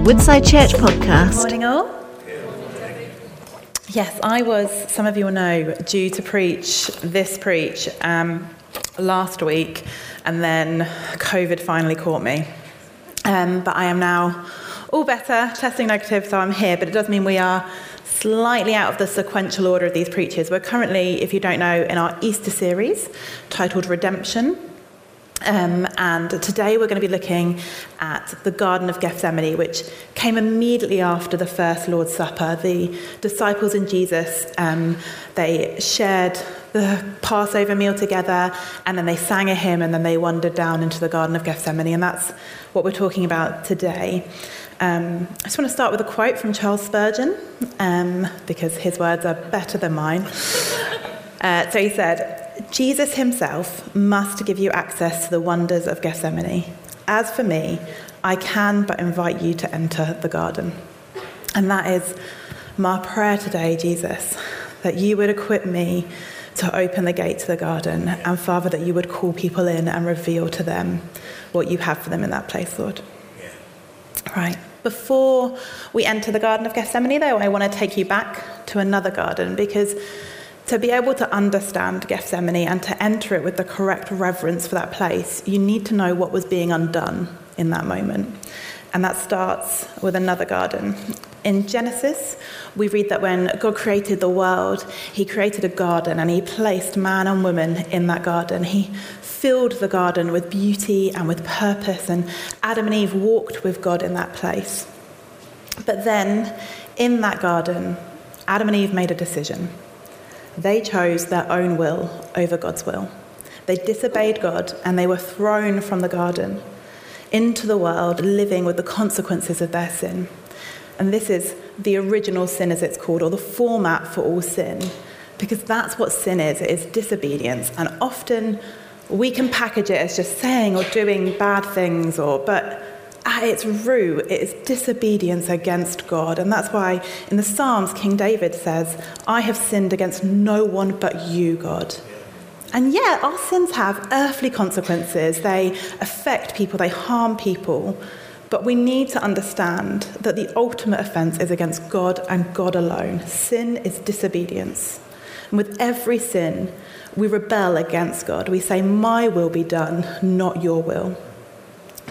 Woodside Church podcast. Morning, all. Yes, I was, some of you will know, due to preach this preach um, last week, and then COVID finally caught me. Um, but I am now all better, testing negative, so I'm here. But it does mean we are slightly out of the sequential order of these preachers. We're currently, if you don't know, in our Easter series titled Redemption. Um, and today we're going to be looking at the Garden of Gethsemane, which came immediately after the first Lord's Supper. The disciples and Jesus, um, they shared the Passover meal together, and then they sang a hymn, and then they wandered down into the Garden of Gethsemane, and that's what we're talking about today. Um, I just want to start with a quote from Charles Spurgeon, um, because his words are better than mine. Uh, so he said, Jesus himself must give you access to the wonders of Gethsemane. As for me, I can but invite you to enter the garden. And that is my prayer today, Jesus, that you would equip me to open the gate to the garden, and Father, that you would call people in and reveal to them what you have for them in that place, Lord. Right. Before we enter the Garden of Gethsemane, though, I want to take you back to another garden because to be able to understand Gethsemane and to enter it with the correct reverence for that place, you need to know what was being undone in that moment. And that starts with another garden. In Genesis, we read that when God created the world, He created a garden and He placed man and woman in that garden. He filled the garden with beauty and with purpose, and Adam and Eve walked with God in that place. But then, in that garden, Adam and Eve made a decision. They chose their own will over God's will. They disobeyed God and they were thrown from the garden into the world, living with the consequences of their sin. And this is the original sin, as it's called, or the format for all sin, because that's what sin is it is disobedience. And often we can package it as just saying or doing bad things, or, but at its root, it is disobedience against God. And that's why in the Psalms, King David says, I have sinned against no one but you, God. And yet, our sins have earthly consequences. They affect people, they harm people. But we need to understand that the ultimate offense is against God and God alone. Sin is disobedience. And with every sin, we rebel against God. We say, My will be done, not your will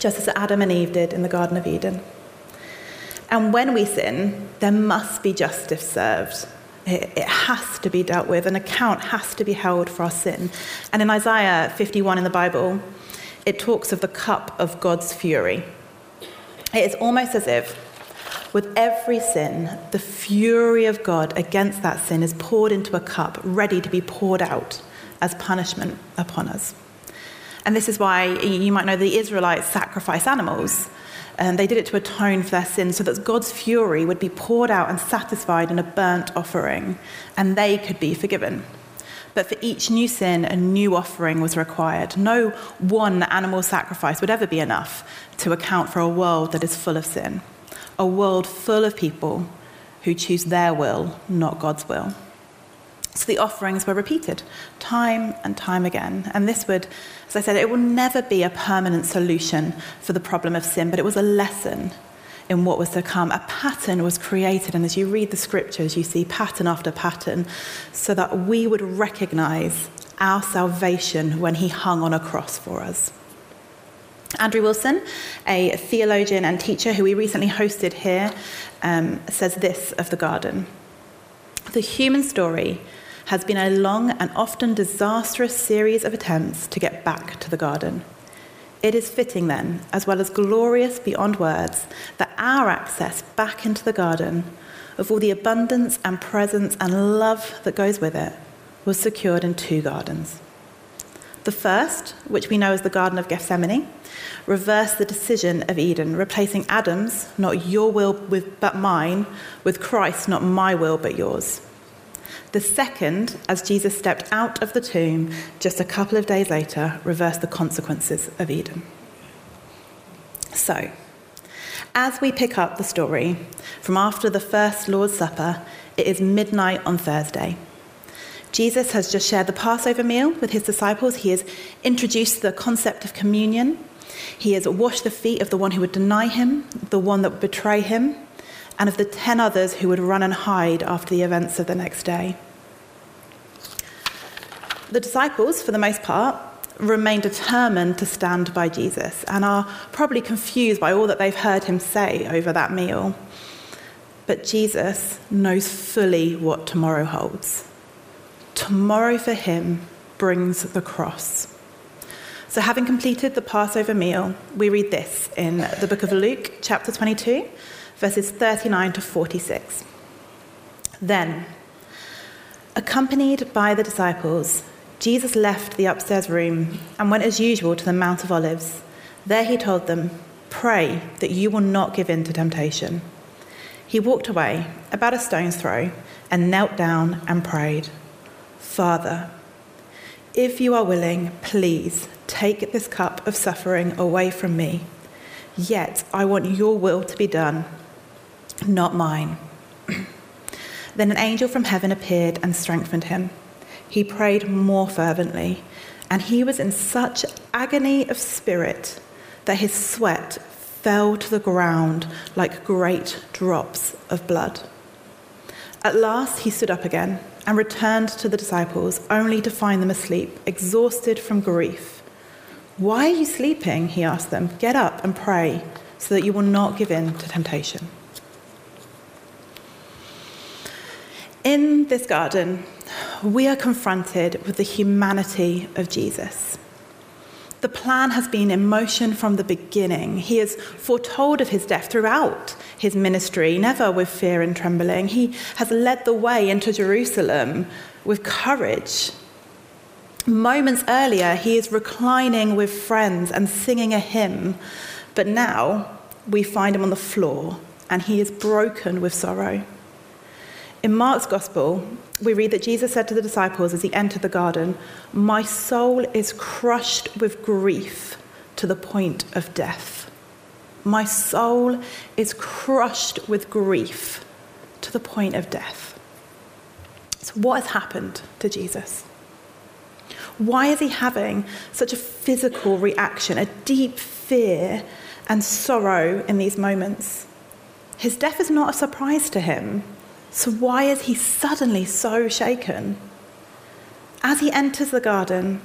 just as Adam and Eve did in the Garden of Eden. And when we sin, there must be justice served. It, it, has to be dealt with. An account has to be held for our sin. And in Isaiah 51 in the Bible, it talks of the cup of God's fury. It is almost as if, with every sin, the fury of God against that sin is poured into a cup, ready to be poured out as punishment upon us. And this is why you might know the Israelites sacrifice animals. And they did it to atone for their sins so that God's fury would be poured out and satisfied in a burnt offering, and they could be forgiven. But for each new sin, a new offering was required. No one animal sacrifice would ever be enough to account for a world that is full of sin, a world full of people who choose their will, not God's will. So the offerings were repeated time and time again. And this would, as I said, it will never be a permanent solution for the problem of sin, but it was a lesson in what was to come. A pattern was created, and as you read the scriptures, you see pattern after pattern, so that we would recognize our salvation when he hung on a cross for us. Andrew Wilson, a theologian and teacher who we recently hosted here, um, says this of the garden The human story has been a long and often disastrous series of attempts to get back to the garden. It is fitting, then, as well as glorious beyond words, that our access back into the garden, of all the abundance and presence and love that goes with it, was secured in two gardens. The first, which we know as the Garden of Gethsemane, reversed the decision of Eden, replacing Adam's, not your will with, but mine, with Christ, not my will but yours. The second, as Jesus stepped out of the tomb just a couple of days later, reversed the consequences of Eden. So, as we pick up the story from after the first Lord's Supper, it is midnight on Thursday. Jesus has just shared the Passover meal with his disciples. He has introduced the concept of communion. He has washed the feet of the one who would deny him, the one that would betray him, and of the ten others who would run and hide after the events of the next day. The disciples, for the most part, remain determined to stand by Jesus and are probably confused by all that they've heard him say over that meal. But Jesus knows fully what tomorrow holds. Tomorrow for him brings the cross. So, having completed the Passover meal, we read this in the book of Luke, chapter 22, verses 39 to 46. Then, accompanied by the disciples, Jesus left the upstairs room and went as usual to the Mount of Olives. There he told them, Pray that you will not give in to temptation. He walked away, about a stone's throw, and knelt down and prayed, Father, if you are willing, please take this cup of suffering away from me. Yet I want your will to be done, not mine. then an angel from heaven appeared and strengthened him he prayed more fervently, and he was in such agony of spirit that his sweat fell to the ground like great drops of blood. At last he stood up again and returned to the disciples, only to find them asleep, exhausted from grief. Why are you sleeping? He asked them. Get up and pray so that you will not give in to temptation. In this garden, we are confronted with the humanity of Jesus. The plan has been in motion from the beginning. He has foretold of his death throughout his ministry, never with fear and trembling. He has led the way into Jerusalem with courage. Moments earlier, he is reclining with friends and singing a hymn, but now we find him on the floor and he is broken with sorrow. In Mark's Gospel, we read that Jesus said to the disciples as he entered the garden, My soul is crushed with grief to the point of death. My soul is crushed with grief to the point of death. So, what has happened to Jesus? Why is he having such a physical reaction, a deep fear and sorrow in these moments? His death is not a surprise to him. So, why is he suddenly so shaken? As he enters the garden,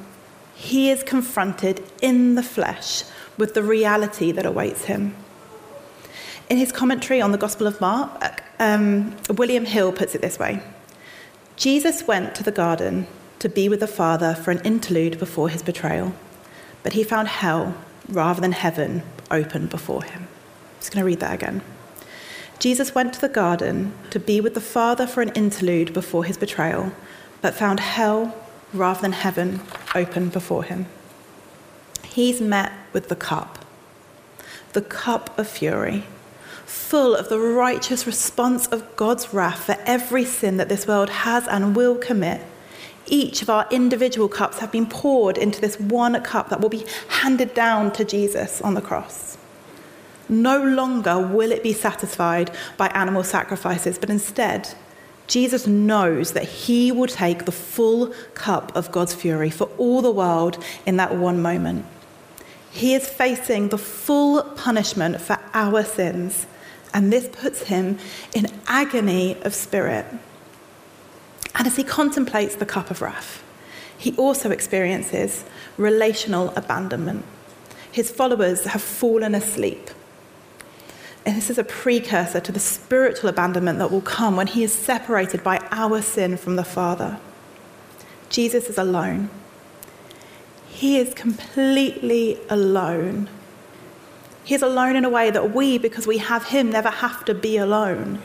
he is confronted in the flesh with the reality that awaits him. In his commentary on the Gospel of Mark, um, William Hill puts it this way Jesus went to the garden to be with the Father for an interlude before his betrayal, but he found hell rather than heaven open before him. I'm just going to read that again. Jesus went to the garden to be with the Father for an interlude before his betrayal, but found hell rather than heaven open before him. He's met with the cup, the cup of fury, full of the righteous response of God's wrath for every sin that this world has and will commit. Each of our individual cups have been poured into this one cup that will be handed down to Jesus on the cross. No longer will it be satisfied by animal sacrifices, but instead, Jesus knows that he will take the full cup of God's fury for all the world in that one moment. He is facing the full punishment for our sins, and this puts him in agony of spirit. And as he contemplates the cup of wrath, he also experiences relational abandonment. His followers have fallen asleep and this is a precursor to the spiritual abandonment that will come when he is separated by our sin from the Father. Jesus is alone. He is completely alone. He is alone in a way that we, because we have him, never have to be alone.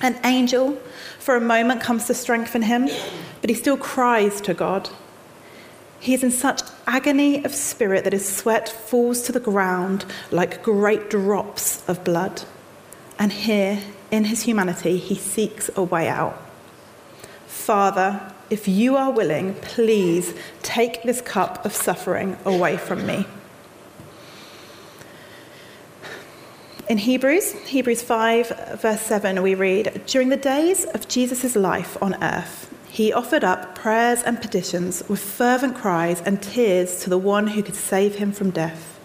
An angel, for a moment, comes to strengthen him, but he still cries to God. He is in such agony of spirit that his sweat falls to the ground like great drops of blood. And here, in his humanity, he seeks a way out. Father, if you are willing, please take this cup of suffering away from me. In Hebrews, Hebrews 5, verse 7, we read During the days of Jesus' life on earth, he offered up prayers and petitions with fervent cries and tears to the one who could save him from death.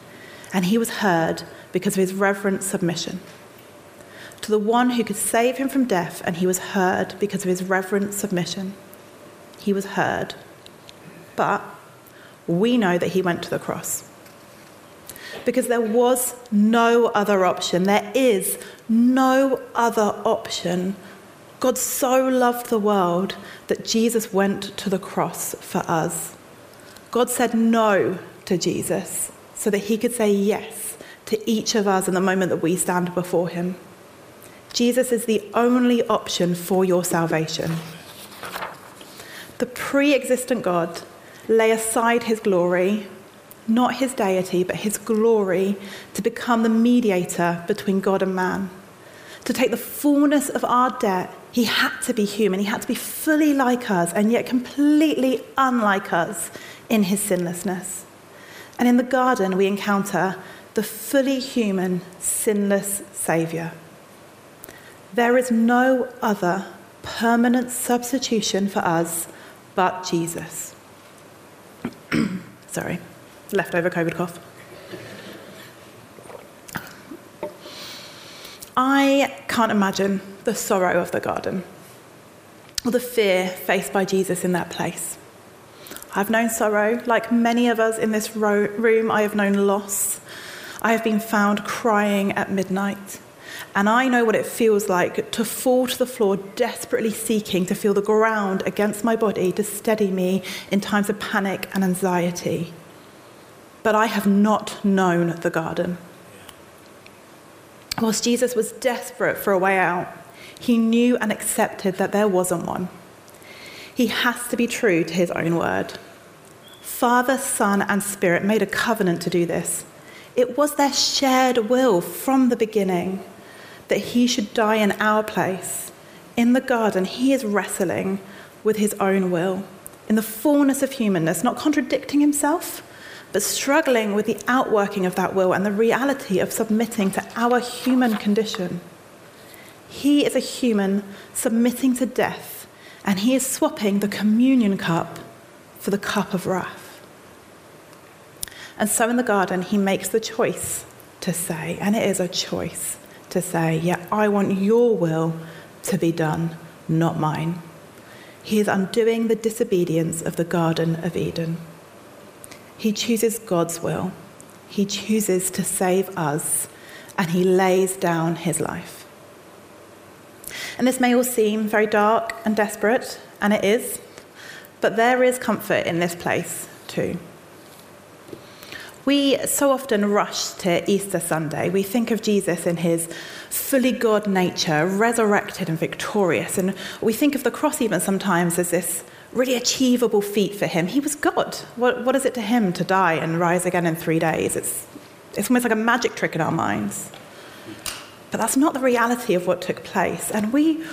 And he was heard because of his reverent submission. To the one who could save him from death, and he was heard because of his reverent submission. He was heard. But we know that he went to the cross. Because there was no other option. There is no other option God so loved the world that Jesus went to the cross for us. God said no to Jesus so that he could say yes to each of us in the moment that we stand before him. Jesus is the only option for your salvation. The pre existent God lay aside his glory, not his deity, but his glory, to become the mediator between God and man to take the fullness of our debt, he had to be human. He had to be fully like us and yet completely unlike us in his sinlessness. And in the garden, we encounter the fully human, sinless Saviour. There is no other permanent substitution for us but Jesus. Sorry, leftover COVID cough. I can't imagine the sorrow of the garden or the fear faced by Jesus in that place. I've known sorrow. Like many of us in this room, I have known loss. I have been found crying at midnight. And I know what it feels like to fall to the floor, desperately seeking to feel the ground against my body to steady me in times of panic and anxiety. But I have not known the garden. Whilst Jesus was desperate for a way out, he knew and accepted that there wasn't one. He has to be true to his own word. Father, Son, and Spirit made a covenant to do this. It was their shared will from the beginning that he should die in our place. In the garden, he is wrestling with his own will, in the fullness of humanness, not contradicting himself, but struggling with the outworking of that will and the reality of submitting to our human condition. He is a human submitting to death, and he is swapping the communion cup for the cup of wrath. And so in the garden, he makes the choice to say, and it is a choice to say, Yeah, I want your will to be done, not mine. He is undoing the disobedience of the Garden of Eden. He chooses God's will. He chooses to save us, and he lays down his life. And this may all seem very dark and desperate, and it is, but there is comfort in this place too. We so often rush to Easter Sunday. We think of Jesus in his fully God nature, resurrected and victorious. And we think of the cross even sometimes as this really achievable feat for him. He was God. What, what is it to him to die and rise again in three days? It's, it's almost like a magic trick in our minds. But that's not the reality of what took place. And we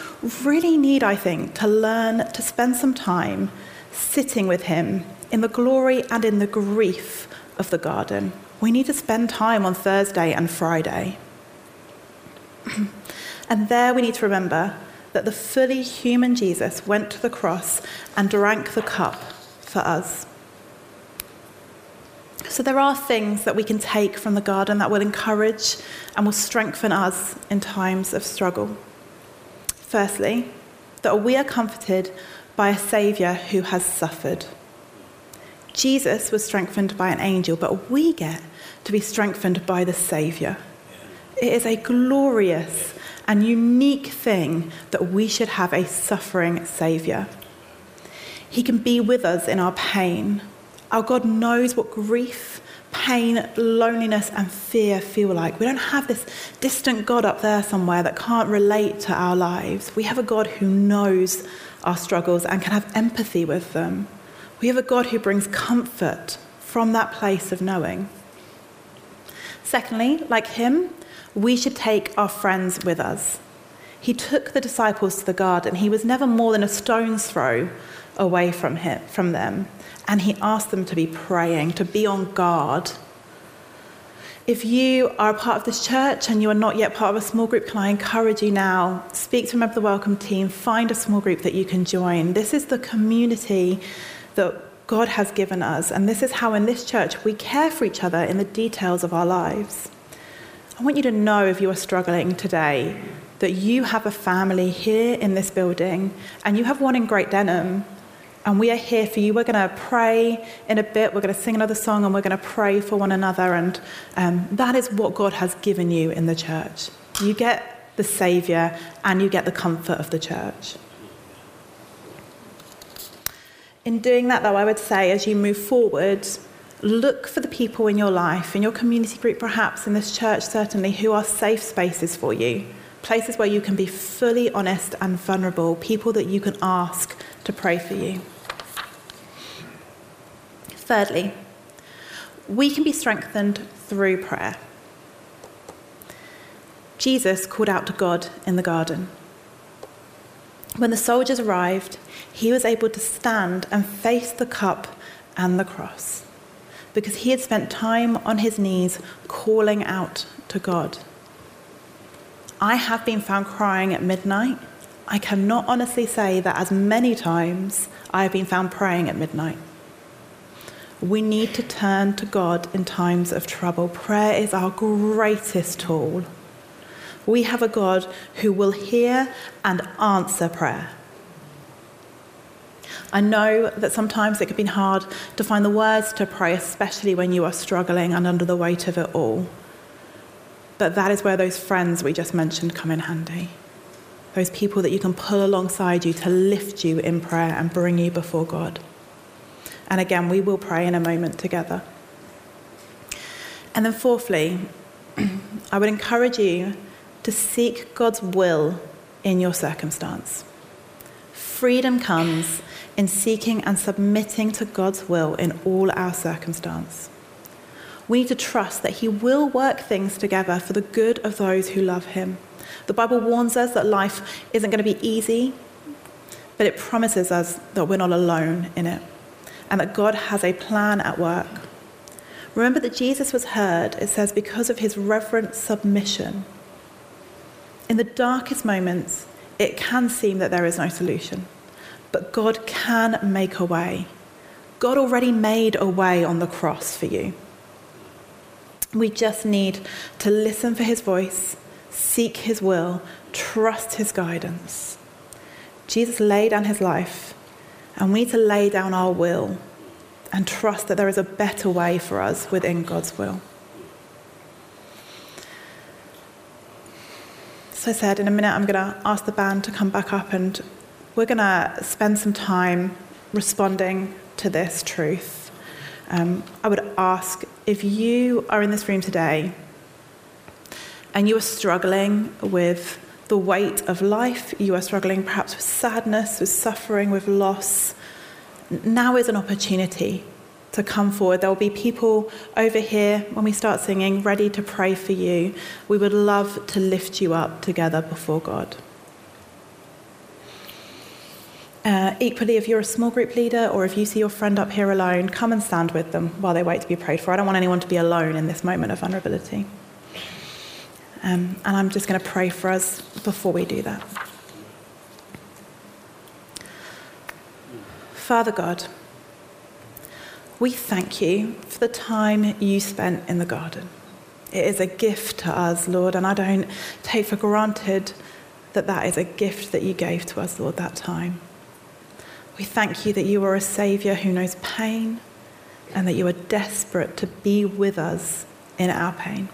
really need, I think, to learn to spend some time sitting with him in the glory and in the grief of the garden. We need to spend time on Thursday and Friday. and there we need to remember that the fully human Jesus went to the cross and drank the cup for us. So there are things that we can take from the garden that will encourage and will strengthen us in times of struggle. Firstly, that we are comforted by a Saviour who has suffered. Jesus was strengthened by an angel, but we get to be strengthened by the Saviour. It is a glorious and unique thing that we should have a suffering Saviour. He can be with us in our pain. Our God knows what grief, pain, loneliness, and fear feel like. We don't have this distant God up there somewhere that can't relate to our lives. We have a God who knows our struggles and can have empathy with them. We have a God who brings comfort from that place of knowing. Secondly, like him, we should take our friends with us. He took the disciples to the garden. He was never more than a stone's throw away from, him, from them. And he asked them to be praying, to be on guard. If you are a part of this church and you are not yet part of a small group, can I encourage you now? Speak to a member of the welcome team, find a small group that you can join. This is the community that God has given us, and this is how in this church we care for each other in the details of our lives. I want you to know if you are struggling today that you have a family here in this building and you have one in Great Denham and we are here for you. We're going to pray in a bit. We're going to sing another song and we're going to pray for one another. And um, that is what God has given you in the church. You get the Saviour and you get the comfort of the church. In doing that, though, I would say as you move forward, look for the people in your life, in your community group, perhaps, in this church, certainly, who are safe spaces for you. Places where you can be fully honest and vulnerable, people that you can ask to pray for you. Thirdly, we can be strengthened through prayer. Jesus called out to God in the garden. When the soldiers arrived, he was able to stand and face the cup and the cross because he had spent time on his knees calling out to God. I have been found crying at midnight. I cannot honestly say that as many times I have been found praying at midnight. We need to turn to God in times of trouble. Prayer is our greatest tool. We have a God who will hear and answer prayer. I know that sometimes it can be hard to find the words to pray, especially when you are struggling and under the weight of it all. But that is where those friends we just mentioned come in handy. Those people that you can pull alongside you to lift you in prayer and bring you before God. And again, we will pray in a moment together. And then, fourthly, I would encourage you to seek God's will in your circumstance. Freedom comes in seeking and submitting to God's will in all our circumstance. We need to trust that He will work things together for the good of those who love Him. The Bible warns us that life isn't going to be easy, but it promises us that we're not alone in it and that God has a plan at work. Remember that Jesus was heard, it says, because of his reverent submission. In the darkest moments, it can seem that there is no solution, but God can make a way. God already made a way on the cross for you. We just need to listen for his voice, seek his will, trust his guidance. Jesus laid down his life and we need to lay down our will and trust that there is a better way for us within God's will. So I said, in a minute, I'm going to ask the band to come back up and we're going to spend some time responding to this truth. Um, I would ask if you are in this room today and you are struggling with the weight of life, you are struggling perhaps with sadness, with suffering, with loss, now is an opportunity to come forward. There will be people over here when we start singing ready to pray for you. We would love to lift you up together before God. Uh, equally, if you're a small group leader or if you see your friend up here alone, come and stand with them while they wait to be prayed for. I don't want anyone to be alone in this moment of vulnerability. Um, and I'm just going to pray for us before we do that. Father God, we thank you for the time you spent in the garden. It is a gift to us, Lord, and I don't take for granted that that is a gift that you gave to us, Lord, that time. We thank you that you are a Saviour who knows pain and that you are desperate to be with us in our pain.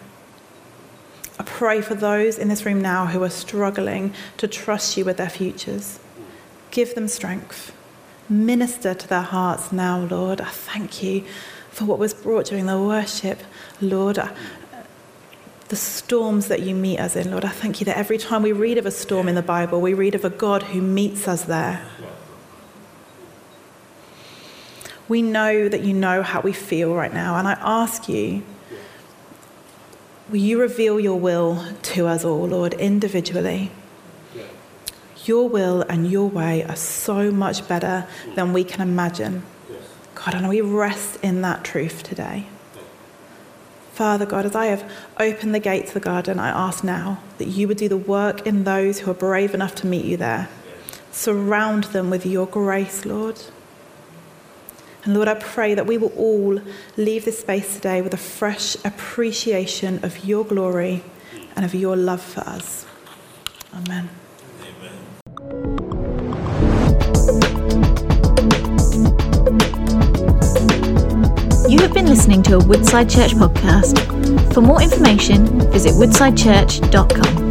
I pray for those in this room now who are struggling to trust you with their futures. Give them strength. Minister to their hearts now, Lord. I thank you for what was brought during the worship, Lord. The storms that you meet us in, Lord. I thank you that every time we read of a storm in the Bible, we read of a God who meets us there. We know that you know how we feel right now, and I ask you Will you reveal your will to us all, Lord, individually? Your will and your way are so much better than we can imagine. God, and we rest in that truth today. Father God, as I have opened the gates of the garden, I ask now that you would do the work in those who are brave enough to meet you there. Surround them with your grace, Lord. And Lord, I pray that we will all leave this space today with a fresh appreciation of your glory and of your love for us. Amen. You have been listening to a Woodside Church podcast. For more information, visit woodsidechurch.com.